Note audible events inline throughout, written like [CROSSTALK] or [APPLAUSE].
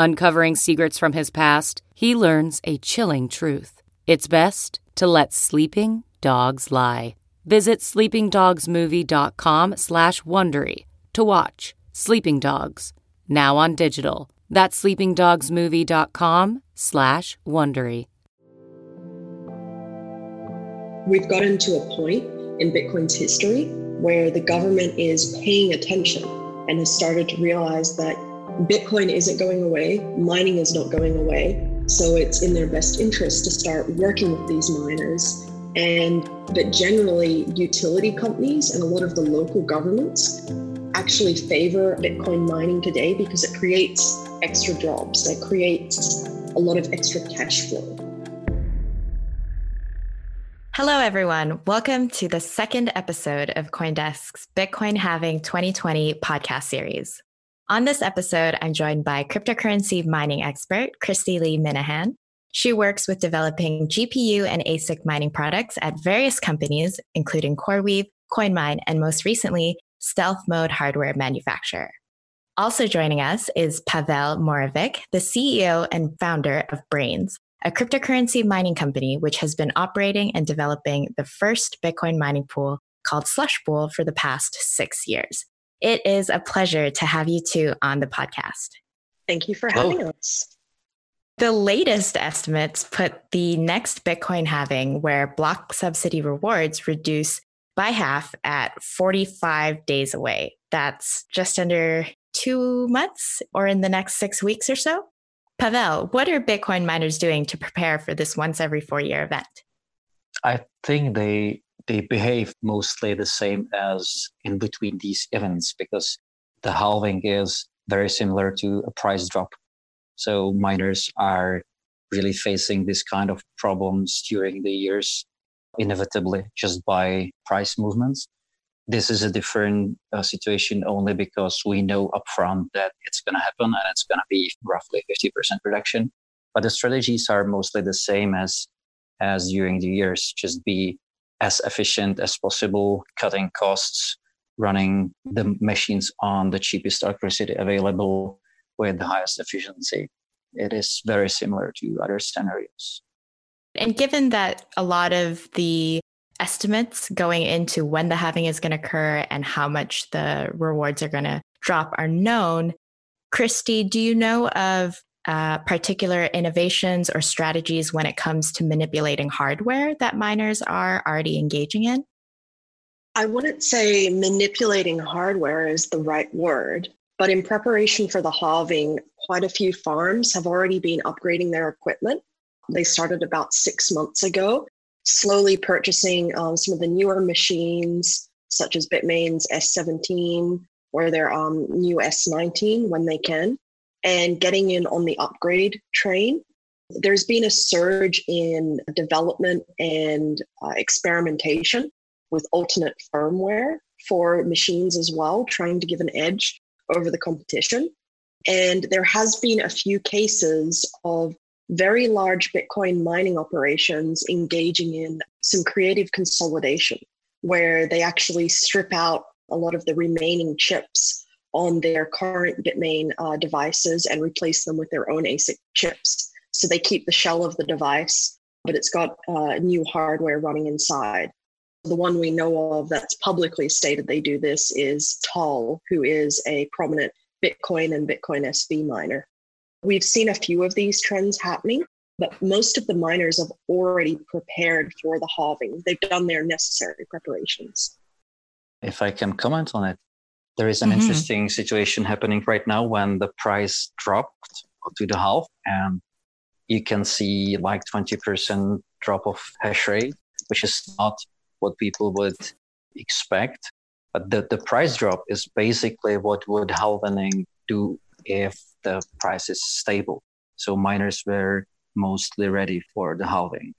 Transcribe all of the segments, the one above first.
Uncovering secrets from his past, he learns a chilling truth. It's best to let sleeping dogs lie. Visit sleepingdogsmovie.com slash Wondery to watch Sleeping Dogs, now on digital. That's sleepingdogsmovie.com slash Wondery. We've gotten to a point in Bitcoin's history where the government is paying attention and has started to realize that Bitcoin isn't going away, mining is not going away. So it's in their best interest to start working with these miners. And that generally, utility companies and a lot of the local governments actually favor Bitcoin mining today because it creates extra jobs, it creates a lot of extra cash flow. Hello, everyone. Welcome to the second episode of Coindesk's Bitcoin Halving 2020 podcast series. On this episode, I'm joined by cryptocurrency mining expert Kristy-Leigh Minehan. She works with developing GPU and ASIC mining products at various companies, including CoreWeave, CoinMine, and most recently, Stealth Mode hardware manufacturer. Also joining us is Pavel Moravec, the CEO and founder of Braiins, a cryptocurrency mining company which has been operating and developing the first Bitcoin mining pool called Slush Pool for the past six years. It is a pleasure to have you two on the podcast. Thank you for having oh. us. The latest estimates put the next Bitcoin halving where block subsidy rewards reduce by half at 45 days away. That's just under two months or in the next six weeks or so. Pavel, what are Bitcoin miners doing to prepare for this once every four year event? I think they they behave mostly the same as in between these events because the halving is very similar to a price drop. So miners are really facing this kind of problems during the years, inevitably just by price movements. This is a different uh, situation only because we know upfront that it's going to happen and it's going to be roughly 50% reduction. But the strategies are mostly the same as as during the years, just be as efficient as possible, cutting costs, running the machines on the cheapest electricity available with the highest efficiency. It is very similar to other scenarios. And given that a lot of the estimates going into when the halving is going to occur and how much the rewards are going to drop are known, Kristy, do you know of uh, particular innovations or strategies when it comes to manipulating hardware that miners are already engaging in? I wouldn't say manipulating hardware is the right word, but in preparation for the halving, quite a few farms have already been upgrading their equipment. They started about six months ago, slowly purchasing um, some of the newer machines, such as Bitmain's S17 or their um, new S19 when they can and getting in on the upgrade train. There's been a surge in development and uh, experimentation with alternate firmware for machines as well, trying to give an edge over the competition. And there has been a few cases of very large Bitcoin mining operations engaging in some creative consolidation where they actually strip out a lot of the remaining chips on their current Bitmain uh, devices and replace them with their own ASIC chips. So they keep the shell of the device, but it's got uh, new hardware running inside. The one we know of that's publicly stated they do this is TAAL, who is a prominent Bitcoin and Bitcoin SV miner. We've seen a few of these trends happening. But most of the miners have already prepared for the halving. They've done their necessary preparations. If I can comment on it, there is an mm-hmm. interesting situation happening right now when the price dropped to the half and you can see like 20% drop of hash rate, which is not what people would expect. But the, the price drop is basically what would halvening do if the price is stable. So miners were mostly ready for the halving.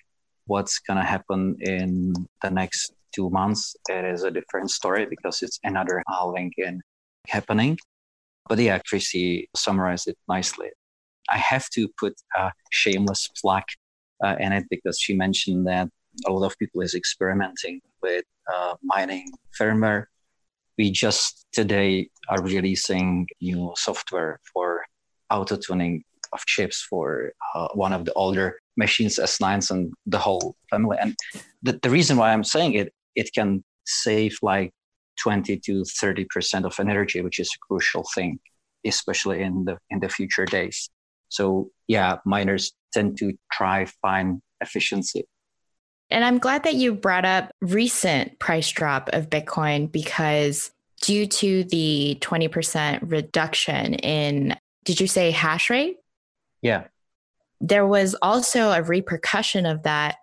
What's going to happen in the next two months, it is a different story because it's another halving in happening. But yeah, Chrissy summarized it nicely. I have to put a shameless plug uh, in it because she mentioned that a lot of people is experimenting with uh, mining firmware. We just today are releasing new software for auto tuning of chips for uh, one of the older machines, S9s, and the whole family. And the, the reason why I'm saying it, it can save like 20 to 30 percent of energy, which is a crucial thing, especially in the in the future days. So yeah, miners tend to try find efficiency. And I'm glad that you brought up recent price drop of Bitcoin because due to the 20% reduction in did you say hash rate? Yeah. There was also a repercussion of that.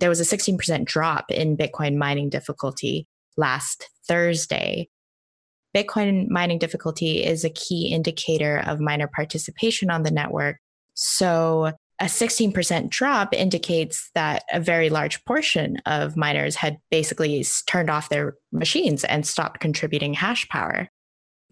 There was a 16% drop in Bitcoin mining difficulty last Thursday. Bitcoin mining difficulty is a key indicator of miner participation on the network. So, a 16% drop indicates that a very large portion of miners had basically turned off their machines and stopped contributing hash power.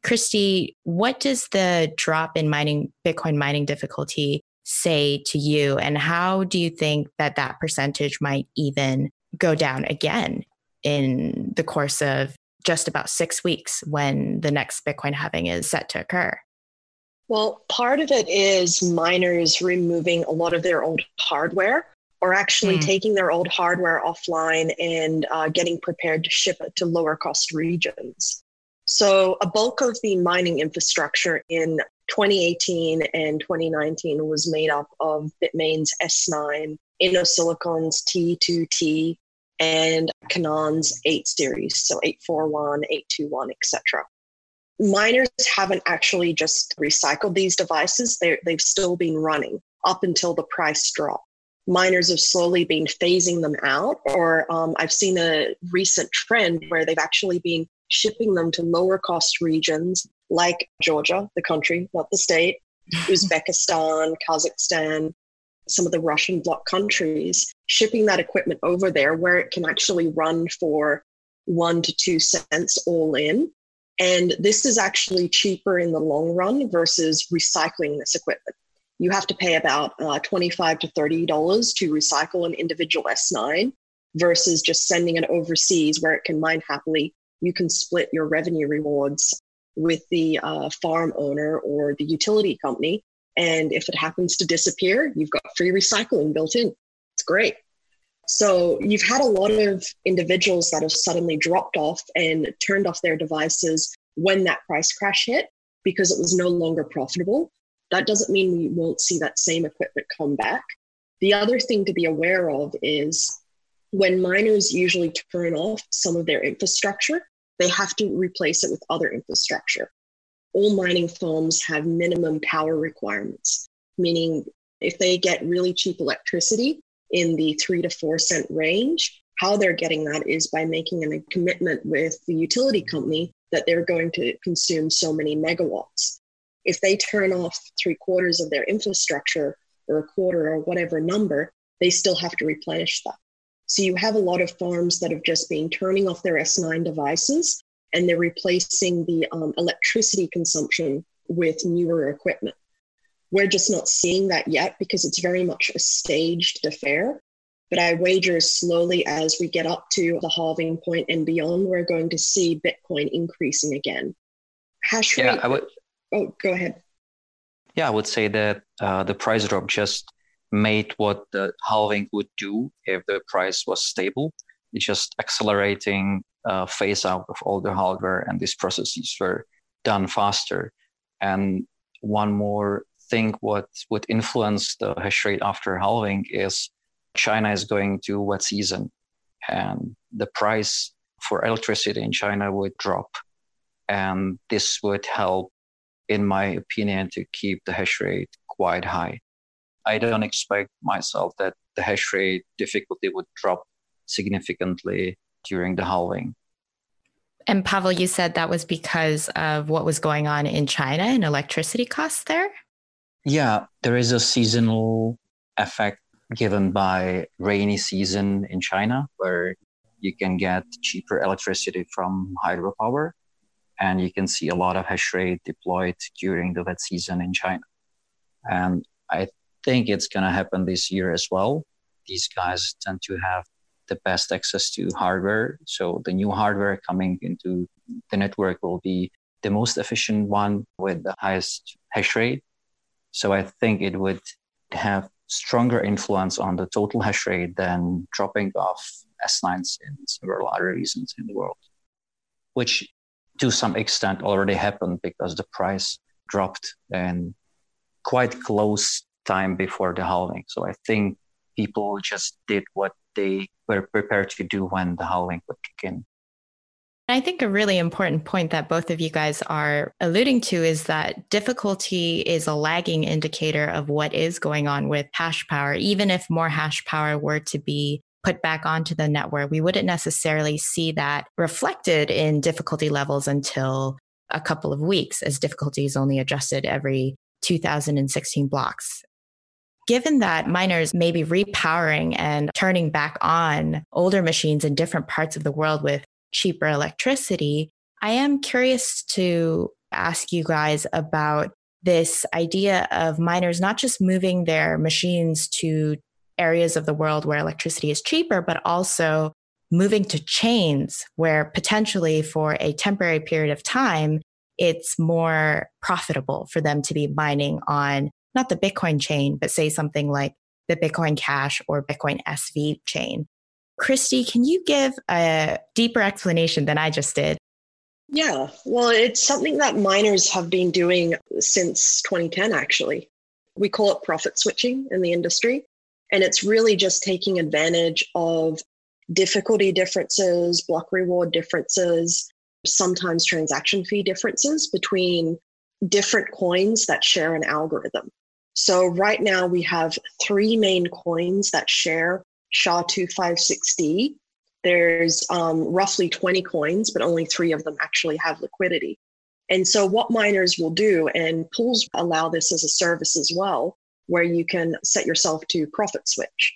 Kristy, what does the drop in mining Bitcoin mining difficulty say to you and how do you think that that percentage might even go down again in the course of just about 6 weeks when the next Bitcoin halving is set to occur? Well, part of it is miners removing a lot of their old hardware or actually mm. taking their old hardware offline and uh, getting prepared to ship it to lower cost regions. So, a bulk of the mining infrastructure in 2018 and 2019 was made up of Bitmain's S9, Innosilicons T2T, and Canaan's 8 series, so 841, 821, etc. Miners haven't actually just recycled these devices, they they've still been running up until the price drop. Miners have slowly been phasing them out, or um, I've seen a recent trend where they've actually been shipping them to lower cost regions like Georgia, the country, not the state, [LAUGHS] Uzbekistan, Kazakhstan, some of the Russian bloc countries, shipping that equipment over there where it can actually run for one to two cents all in. And this is actually cheaper in the long run versus recycling this equipment. You have to pay about uh, 25 to $30 to recycle an individual S9 versus just sending it overseas where it can mine happily you can split your revenue rewards with the uh, farm owner or the utility company. And if it happens to disappear, you've got free recycling built in. It's great. So you've had a lot of individuals that have suddenly dropped off and turned off their devices when that price crash hit because it was no longer profitable. That doesn't mean we won't see that same equipment come back. The other thing to be aware of is when miners usually turn off some of their infrastructure, they have to replace it with other infrastructure. All mining farms have minimum power requirements, meaning if they get really cheap electricity in the three to four cent range, how they're getting that is by making a commitment with the utility company that they're going to consume so many megawatts. If they turn off three quarters of their infrastructure or a quarter or whatever number, they still have to replenish that. So you have a lot of farms that have just been turning off their S9 devices and they're replacing the um, electricity consumption with newer equipment. We're just not seeing that yet because it's very much a staged affair. But I wager slowly as we get up to the halving point and beyond, we're going to see Bitcoin increasing again. Hash rate. Yeah, I would. Oh, go ahead. Yeah, I would say that uh, the price drop just made what the halving would do if the price was stable. It's just accelerating uh, phase out of all the hardware, and these processes were done faster. And one more thing, what would influence the hash rate after halving is China is going to wet season and the price for electricity in China would drop. And this would help, in my opinion, to keep the hash rate quite high. I don't expect myself that the hash rate difficulty would drop significantly during the halving. And Pavel, you said that was because of what was going on in China and electricity costs there? Yeah, there is a seasonal effect given by rainy season in China where you can get cheaper electricity from hydropower and you can see a lot of hash rate deployed during the wet season in China. And I think it's going to happen this year as well. These guys tend to have the best access to hardware. So the new hardware coming into the network will be the most efficient one with the highest hash rate. So I think it would have stronger influence on the total hash rate than dropping off S9s in several other regions in the world, which to some extent already happened because the price dropped and quite close time before the halving. So I think people just did what they were prepared to do when the halving would kick in. I think a really important point that both of you guys are alluding to is that difficulty is a lagging indicator of what is going on with hash power. Even if more hash power were to be put back onto the network, we wouldn't necessarily see that reflected in difficulty levels until a couple of weeks, as difficulty is only adjusted every 2016 blocks. Given that miners may be repowering and turning back on older machines in different parts of the world with cheaper electricity, I am curious to ask you guys about this idea of miners not just moving their machines to areas of the world where electricity is cheaper, but also moving to chains where potentially for a temporary period of time, it's more profitable for them to be mining on not the Bitcoin chain, but say something like the Bitcoin Cash or Bitcoin SV chain. Kristy, can you give a deeper explanation than I just did? Yeah, well, it's something that miners have been doing since 2010, actually. We call it profit switching in the industry. And it's really just taking advantage of difficulty differences, block reward differences, sometimes transaction fee differences between different coins that share an algorithm. So right now we have three main coins that share SHA-256D. There's um, roughly 20 coins, but only three of them actually have liquidity. And so what miners will do, and pools allow this as a service as well, where you can set yourself to profit switch.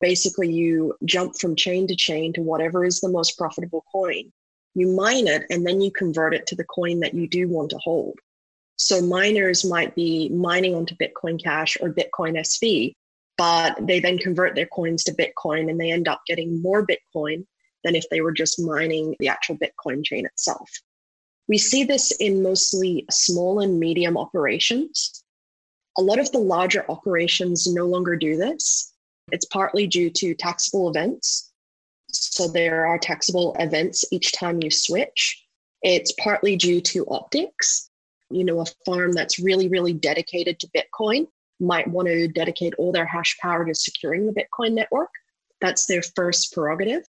Basically, you jump from chain to chain to whatever is the most profitable coin. You mine it, and then you convert it to the coin that you do want to hold. So miners might be mining onto Bitcoin Cash or Bitcoin SV, but they then convert their coins to Bitcoin and they end up getting more Bitcoin than if they were just mining the actual Bitcoin chain itself. We see this in mostly small and medium operations. A lot of the larger operations no longer do this. It's partly due to taxable events. So there are taxable events each time you switch. It's partly due to optics you know, a farm that's really, really dedicated to Bitcoin might want to dedicate all their hash power to securing the Bitcoin network. That's their first prerogative.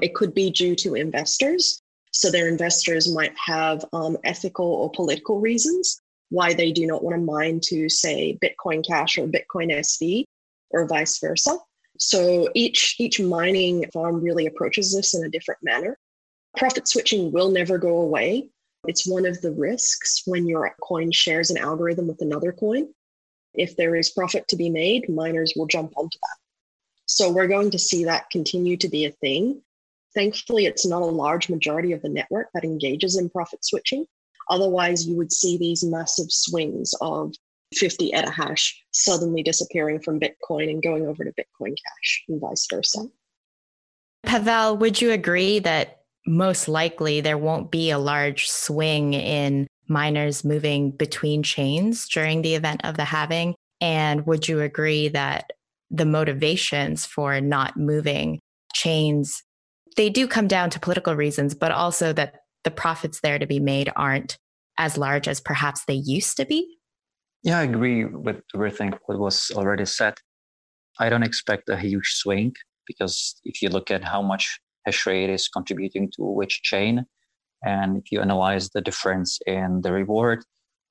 It could be due to investors. So their investors might have um, ethical or political reasons why they do not want to mine to, say, Bitcoin Cash or Bitcoin SV or vice versa. So each each mining farm really approaches this in a different manner. Profit switching will never go away. It's one of the risks when your coin shares an algorithm with another coin. If there is profit to be made, miners will jump onto that. So we're going to see that continue to be a thing. Thankfully, it's not a large majority of the network that engages in profit switching. Otherwise, you would see these massive swings of 50 hash suddenly disappearing from Bitcoin and going over to Bitcoin Cash and vice versa. Pavel, would you agree that most likely there won't be a large swing in miners moving between chains during the event of the halving? And would you agree that the motivations for not moving chains they do come down to political reasons, but also that the profits there to be made aren't as large as perhaps they used to be? Yeah, I agree with everything what was already said. I don't expect a huge swing because if you look at how much hash rate is contributing to which chain, and if you analyze the difference in the reward,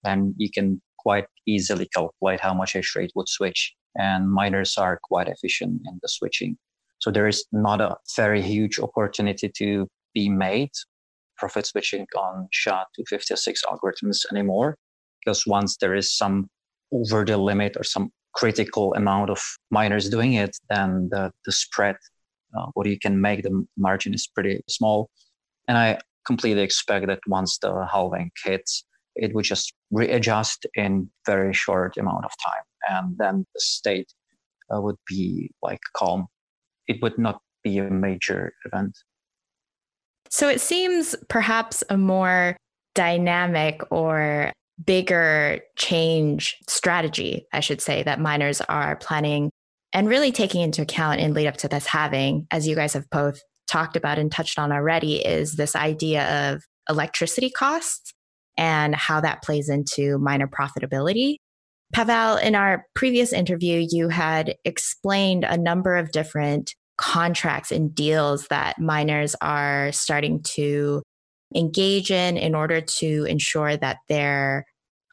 then you can quite easily calculate how much hash rate would switch. And miners are quite efficient in the switching. So there is not a very huge opportunity to be made profit switching on SHA-256 algorithms anymore. Because once there is some over the limit or some critical amount of miners doing it, then the, the spread, uh, what you can make, the margin is pretty small. And I completely expect that once the halving hits, it would just readjust in very short amount of time. And then the state uh, would be like calm. It would not be a major event. So it seems perhaps a more dynamic or bigger change strategy, I should say, that miners are planning and really taking into account in lead up to this having, as you guys have both talked about and touched on already, is this idea of electricity costs and how that plays into miner profitability. Pavel, in our previous interview, you had explained a number of different contracts and deals that miners are starting to engage in in order to ensure that their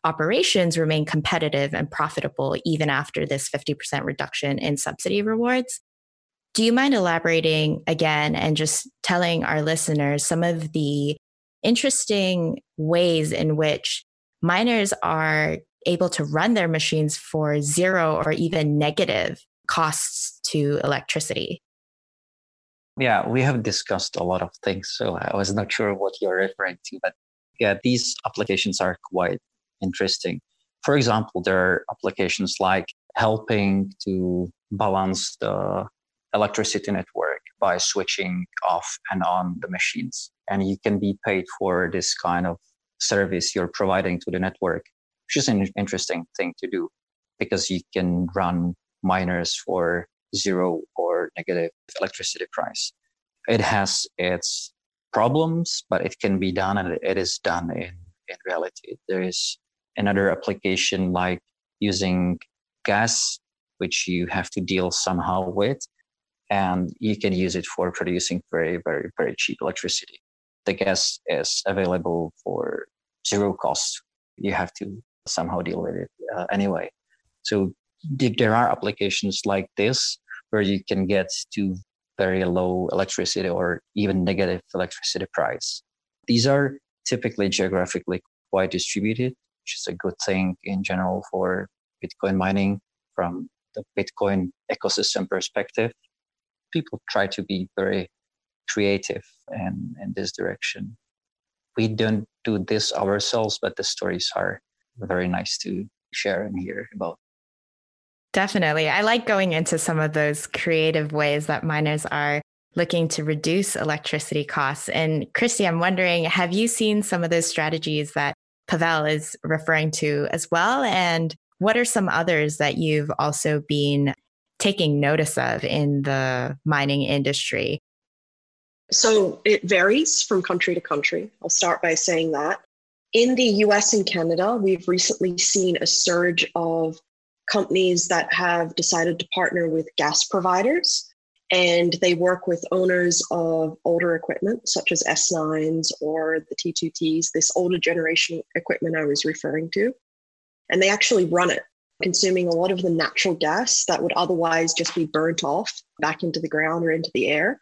operations remain competitive and profitable even after this 50% reduction in subsidy rewards. Do you mind elaborating again and just telling our listeners some of the interesting ways in which miners are able to run their machines for zero or even negative costs to electricity? Yeah, we have discussed a lot of things, so I was not sure what you're referring to, but yeah, these applications are quite interesting. For example, there are applications like helping to balance the electricity network by switching off and on the machines. And you can be paid for this kind of service you're providing to the network, which is an interesting thing to do because you can run miners for zero or negative electricity price. It has its problems, but it can be done and it is done in, in reality. There is another application like using gas, which you have to deal somehow with, and you can use it for producing very, very, very cheap electricity. The gas is available for zero cost. You have to somehow deal with it uh, anyway. So there are applications like this where you can get to very low electricity or even negative electricity price. These are typically geographically quite distributed which is a good thing in general for Bitcoin mining from the Bitcoin ecosystem perspective. People try to be very creative in, in this direction. We don't do this ourselves, but the stories are very nice to share and hear about. Definitely. I like going into some of those creative ways that miners are looking to reduce electricity costs. And Kristy, I'm wondering, have you seen some of those strategies that Pavel is referring to as well? And what are some others that you've also been taking notice of in the mining industry? So it varies from country to country. I'll start by saying that. In the US and Canada, we've recently seen a surge of companies that have decided to partner with gas providers and they work with owners of older equipment such as S9s or the T2Ts, this older generation equipment I was referring to. And they actually run it, consuming a lot of the natural gas that would otherwise just be burnt off back into the ground or into the air.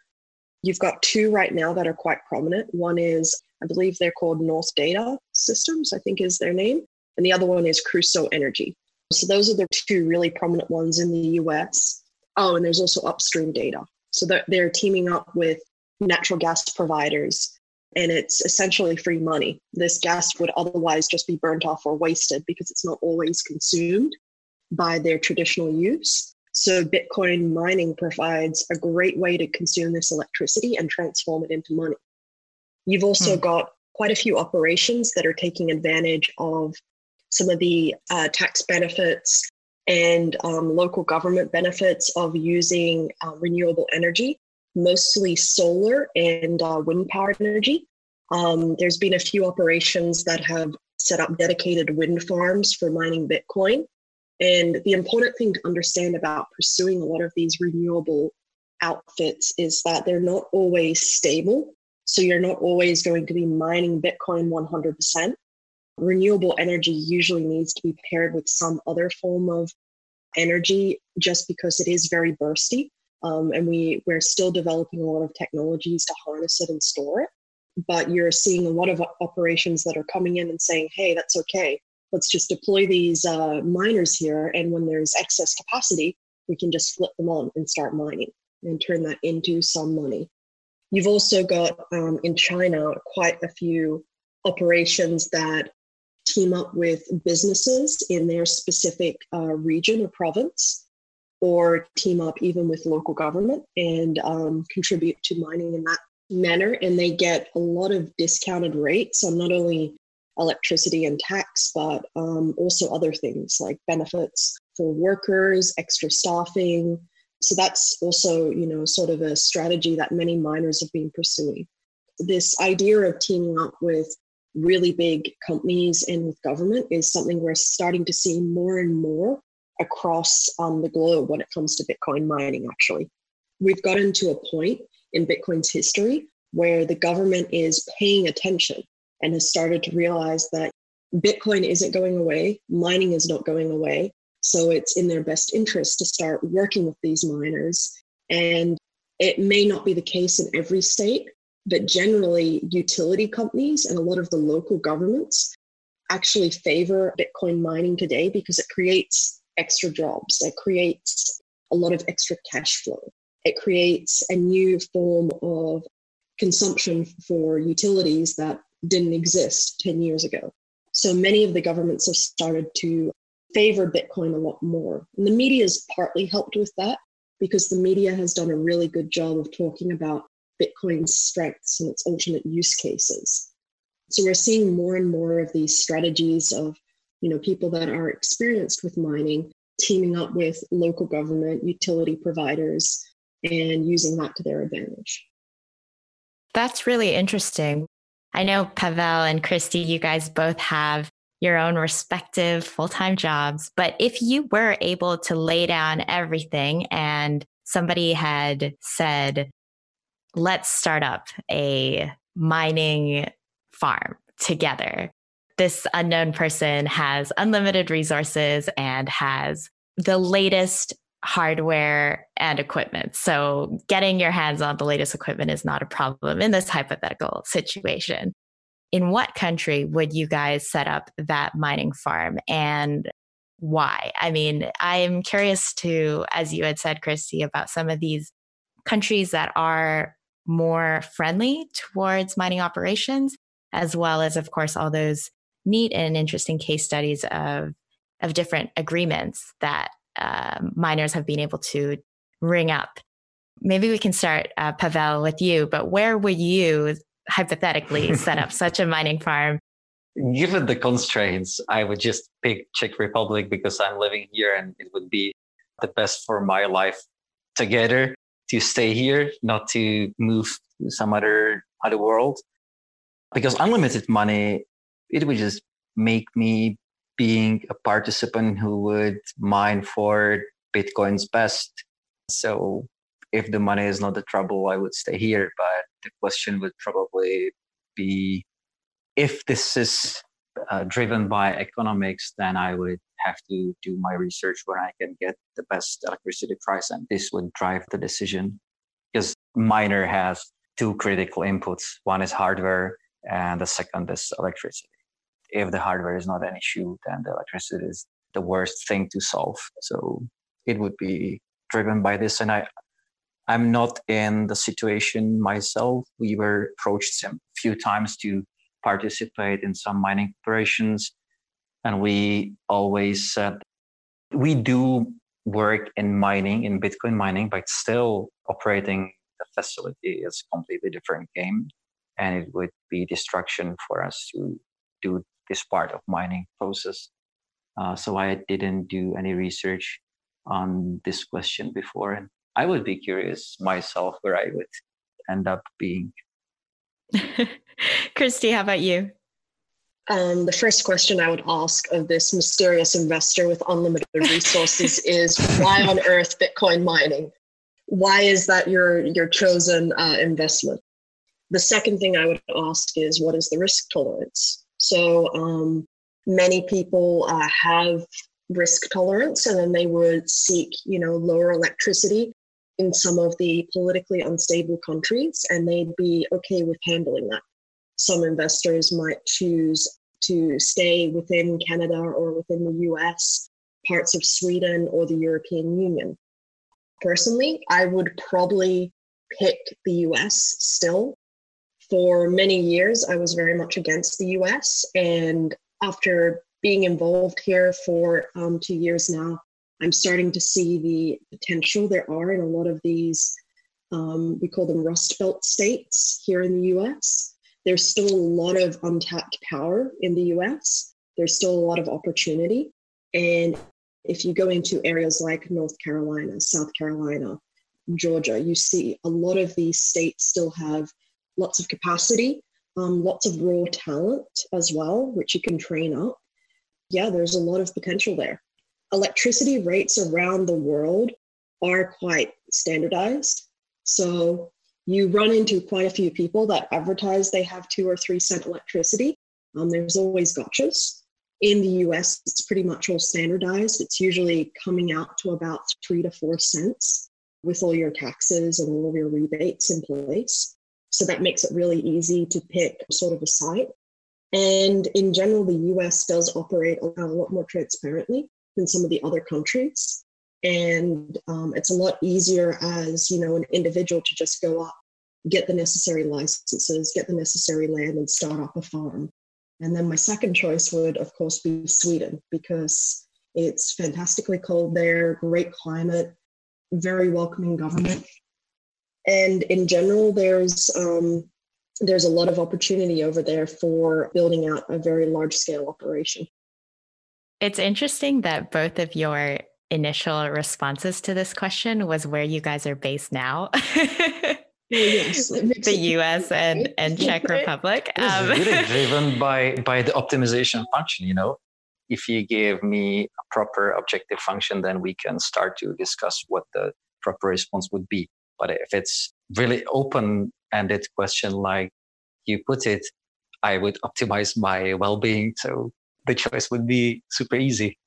You've got two right now that are quite prominent. One is, I believe they're called North Data Systems, I think is their name. And the other one is Crusoe Energy. So those are the two really prominent ones in the US. Oh, and there's also upstream data. So they're, they're teaming up with natural gas providers and it's essentially free money. This gas would otherwise just be burnt off or wasted because it's not always consumed by their traditional use. So, Bitcoin mining provides a great way to consume this electricity and transform it into money. You've also hmm. got quite a few operations that are taking advantage of some of the uh, tax benefits and um, local government benefits of using uh, renewable energy, mostly solar and uh, wind powered energy. Um, there's been a few operations that have set up dedicated wind farms for mining Bitcoin. And the important thing to understand about pursuing a lot of these renewable outfits is that they're not always stable. So you're not always going to be mining Bitcoin 100%. Renewable energy usually needs to be paired with some other form of energy just because it is very bursty. Um, and we, we're still developing a lot of technologies to harness it and store it. But you're seeing a lot of operations that are coming in and saying, hey, that's okay. Let's just deploy these uh, miners here. And when there's excess capacity, we can just flip them on and start mining and turn that into some money. You've also got um, in China quite a few operations that team up with businesses in their specific uh, region or province, or team up even with local government and um, contribute to mining in that manner. And they get a lot of discounted rates on not only electricity and tax, but um, also other things like benefits for workers, extra staffing, so that's also, you know, sort of a strategy that many miners have been pursuing. This idea of teaming up with really big companies and with government is something we're starting to see more and more across um, the globe when it comes to Bitcoin mining, actually. We've gotten to a point in Bitcoin's history where the government is paying attention and has started to realize that Bitcoin isn't going away, mining is not going away, so it's in their best interest to start working with these miners. And it may not be the case in every state, but generally, utility companies and a lot of the local governments actually favor Bitcoin mining today because it creates extra jobs, it creates a lot of extra cash flow, it creates a new form of consumption for utilities that didn't exist 10 years ago. So many of the governments have started to favor Bitcoin a lot more. And the media has partly helped with that because the media has done a really good job of talking about Bitcoin's strengths and its ultimate use cases. So we're seeing more and more of these strategies of, you know, people that are experienced with mining teaming up with local government, utility providers, and using that to their advantage. That's really interesting. I know Pavel and Kristy, you guys both have your own respective full time jobs. But if you were able to lay down everything and somebody had said, let's start up a mining farm together. This unknown person has unlimited resources and has the latest hardware and equipment. So, getting your hands on the latest equipment is not a problem in this hypothetical situation in what country would you guys set up that mining farm and why? I mean, I'm curious to, as you had said, Kristy, about some of these countries that are more friendly towards mining operations, as well as, of course, all those neat and interesting case studies of, of different agreements that uh, miners have been able to ring up. Maybe we can start, uh, Pavel, with you, but where would you hypothetically [LAUGHS] set up such a mining farm? Given the constraints, I would just pick Czech Republic because I'm living here and it would be the best for my life together to stay here, not to move to some other other world. Because unlimited money, it would just make me being a participant who would mine for Bitcoin's best. So if the money is not the trouble, I would stay here. But the question would probably be if this is uh, driven by economics, then I would have to do my research where I can get the best electricity price, and this would drive the decision. Because miner has two critical inputs one is hardware, and the second is electricity. If the hardware is not an issue, then the electricity is the worst thing to solve. So it would be driven by this. And I, I'm not in the situation myself. We were approached a few times to participate in some mining operations, and we always said we do work in mining, in Bitcoin mining, but still operating the facility is a completely different game, and it would be destruction for us to do this part of mining process. Uh, so I didn't do any research on this question before, and I would be curious myself where I would end up being. [LAUGHS] Kristy, how about you? Um, the first question I would ask of this mysterious investor with unlimited resources [LAUGHS] is why on earth Bitcoin mining? Why is that your your chosen uh, investment? The second thing I would ask is what is the risk tolerance? So um, many people uh, have risk tolerance, and then they would seek you know lower electricity in some of the politically unstable countries, and they'd be okay with handling that some investors might choose to stay within Canada or within the US, parts of Sweden or the European Union. Personally, I would probably pick the US still. For many years, I was very much against the US. And after being involved here for um, two years now, I'm starting to see the potential there are in a lot of these, um, we call them Rust Belt states here in the US there's still a lot of untapped power in the US. There's still a lot of opportunity. And if you go into areas like North Carolina, South Carolina, Georgia, you see a lot of these states still have lots of capacity, um, lots of raw talent as well, which you can train up. Yeah, there's a lot of potential there. Electricity rates around the world are quite standardized. So you run into quite a few people that advertise they have two or three cent electricity. Um, there's always gotchas. In the US, it's pretty much all standardized. It's usually coming out to about three to four cents with all your taxes and all of your rebates in place. So that makes it really easy to pick sort of a site. And in general, the US does operate a lot more transparently than some of the other countries and um, it's a lot easier as you know an individual to just go up get the necessary licenses get the necessary land and start up a farm. And then my second choice would of course be sweden because it's fantastically cold there great climate very welcoming government. And in general there's um, there's a lot of opportunity over there for building out a very large scale operation. It's interesting that both of your initial responses to this question was where you guys are based now. [LAUGHS] yes, the US and, and Czech [LAUGHS] Republic. Um, it's really [LAUGHS] driven by by the optimization function, you know. If you give me a proper objective function, then we can start to discuss what the proper response would be. But if it's really open-ended question like you put it, I would optimize my well-being. So the choice would be super easy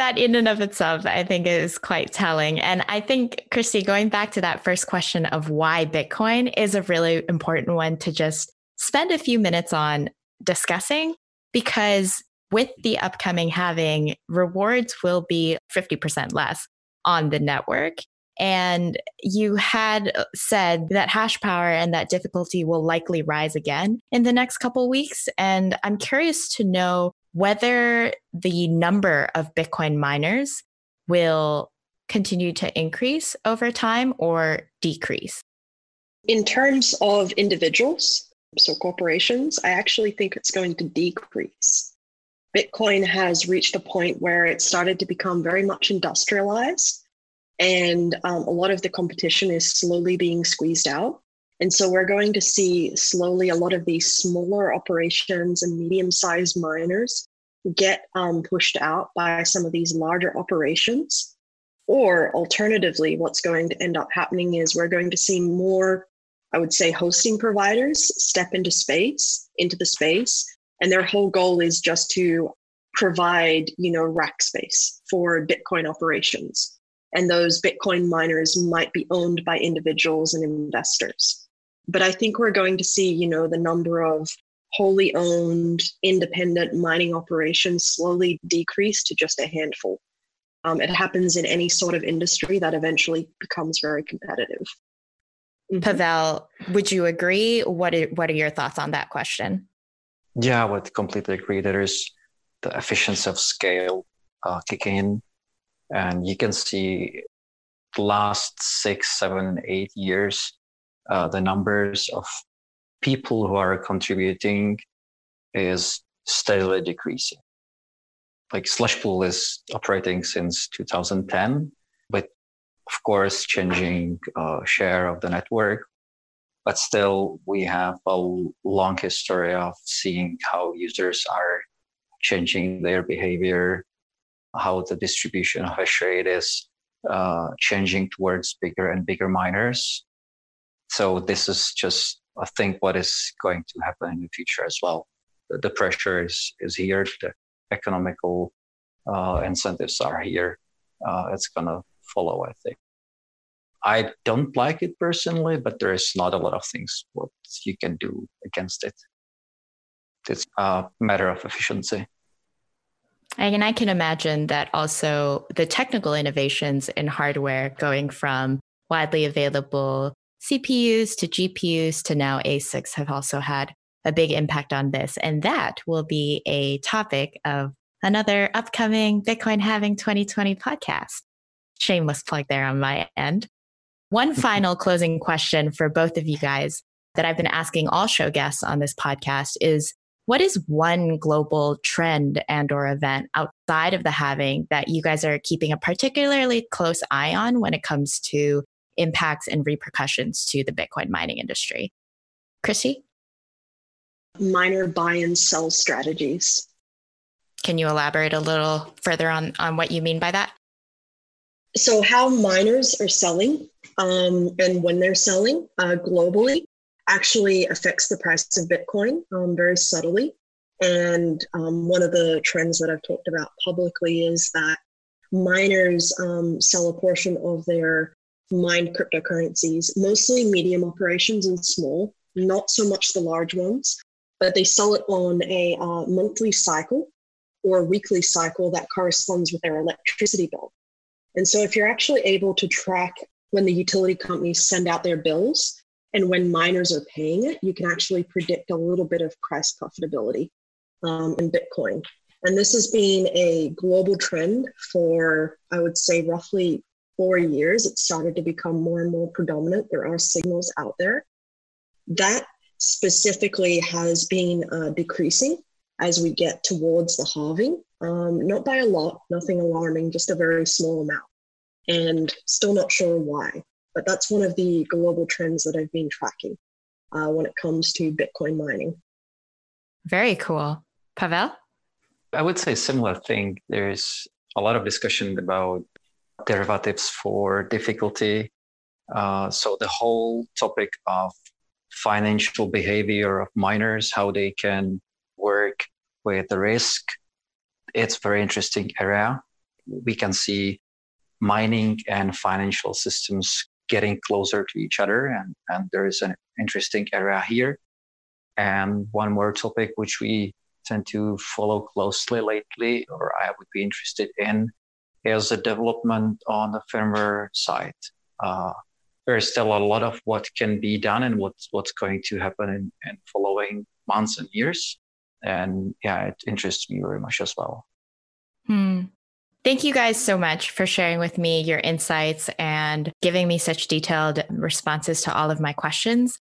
that in and of itself, I think is quite telling. And I think, Kristy, going back to that first question of why Bitcoin is a really important one to just spend a few minutes on discussing because with the upcoming halving, rewards will be 50% less on the network. And you had said that hash power and that difficulty will likely rise again in the next couple weeks. And I'm curious to know whether the number of Bitcoin miners will continue to increase over time or decrease? In terms of individuals, so corporations, I actually think it's going to decrease. Bitcoin has reached a point where it started to become very much industrialized, and um, a lot of the competition is slowly being squeezed out. And so we're going to see slowly a lot of these smaller operations and medium sized miners get um, pushed out by some of these larger operations. Or alternatively, what's going to end up happening is we're going to see more, I would say, hosting providers step into space, into the space. And their whole goal is just to provide, you know, rack space for Bitcoin operations. And those Bitcoin miners might be owned by individuals and investors but I think we're going to see, you know, the number of wholly owned independent mining operations slowly decrease to just a handful. Um, it happens in any sort of industry that eventually becomes very competitive. Mm-hmm. Pavel, would you agree? What are, what are your thoughts on that question? Yeah, I would completely agree. There is the efficiency of scale uh, kicking in, and you can see the last six, seven, eight years uh, the numbers of people who are contributing is steadily decreasing. Like Slushpool is operating since 2010, with of course changing uh, share of the network. but still we have a long history of seeing how users are changing their behavior, how the distribution of hash rate is uh, changing towards bigger and bigger miners. So this is just, I think, what is going to happen in the future as well. The, the pressure is, is here. The economical uh, incentives are here. Uh, it's going to follow, I think. I don't like it personally, but there is not a lot of things what you can do against it. It's a matter of efficiency. And I can imagine that also the technical innovations in hardware going from widely available CPUs to GPUs to now ASICs have also had a big impact on this. And that will be a topic of another upcoming Bitcoin Halving 2020 podcast. Shameless plug there on my end. One [LAUGHS] final closing question for both of you guys that I've been asking all show guests on this podcast is what is one global trend and or event outside of the halving that you guys are keeping a particularly close eye on when it comes to impacts and repercussions to the Bitcoin mining industry? Chrissy? Miner buy and sell strategies. Can you elaborate a little further on, on what you mean by that? So, how miners are selling um, and when they're selling uh, globally actually affects the price of Bitcoin um, very subtly. And um, one of the trends that I've talked about publicly is that miners um, sell a portion of their mined cryptocurrencies, mostly medium operations and small, not so much the large ones, but they sell it on a uh, monthly cycle or a weekly cycle that corresponds with their electricity bill. And so, if you're actually able to track when the utility companies send out their bills and when miners are paying it, you can actually predict a little bit of price profitability um, in Bitcoin. And this has been a global trend for, I would say, roughly four years. It started to become more and more predominant. There are signals out there. That specifically has been uh, decreasing as we get towards the halving. Um, not by a lot, nothing alarming, just a very small amount. And still not sure why. But that's one of the global trends that I've been tracking uh, when it comes to Bitcoin mining. Very cool. Pavel? I would say similar thing. There's a lot of discussion about derivatives for difficulty. Uh, so the whole topic of financial behavior of miners, how they can work with the risk, it's very interesting area. We can see mining and financial systems getting closer to each other. And, and there is an interesting area here. And one more topic which we tend to follow closely lately, or I would be interested in, is the development on the firmware side. Uh, there is still a lot of what can be done and what's what's going to happen in, in following months and years. And yeah, it interests me very much as well. Hmm. Thank you guys so much for sharing with me your insights and giving me such detailed responses to all of my questions.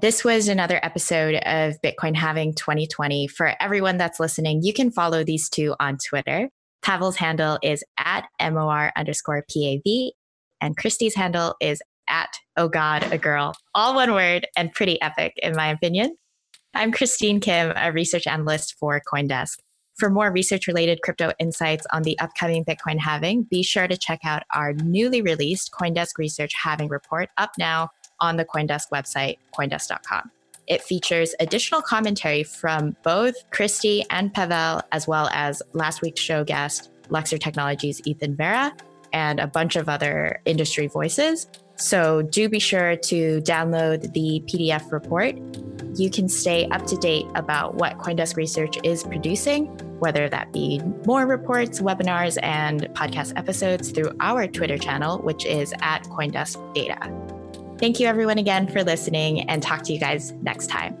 This was another episode of Bitcoin Halving 2020. For everyone that's listening, you can follow these two on Twitter. Pavel's handle is at MOR underscore PAV, and Kristy's handle is at Oh God, a Girl. All one word and pretty epic, in my opinion. I'm Christine Kim, a research analyst for Coindesk. For more research related crypto insights on the upcoming Bitcoin halving, be sure to check out our newly released Coindesk Research Halving Report up now on the Coindesk website, coindesk.com. It features additional commentary from both Kristy and Pavel, as well as last week's show guest, Luxor Technologies' Ethan Vera, and a bunch of other industry voices. So do be sure to download the PDF report. You can stay up to date about what Coindesk Research is producing, whether that be more reports, webinars, and podcast episodes through our Twitter channel, which is at Coindesk Data. Thank you, everyone, again for listening, and talk to you guys next time.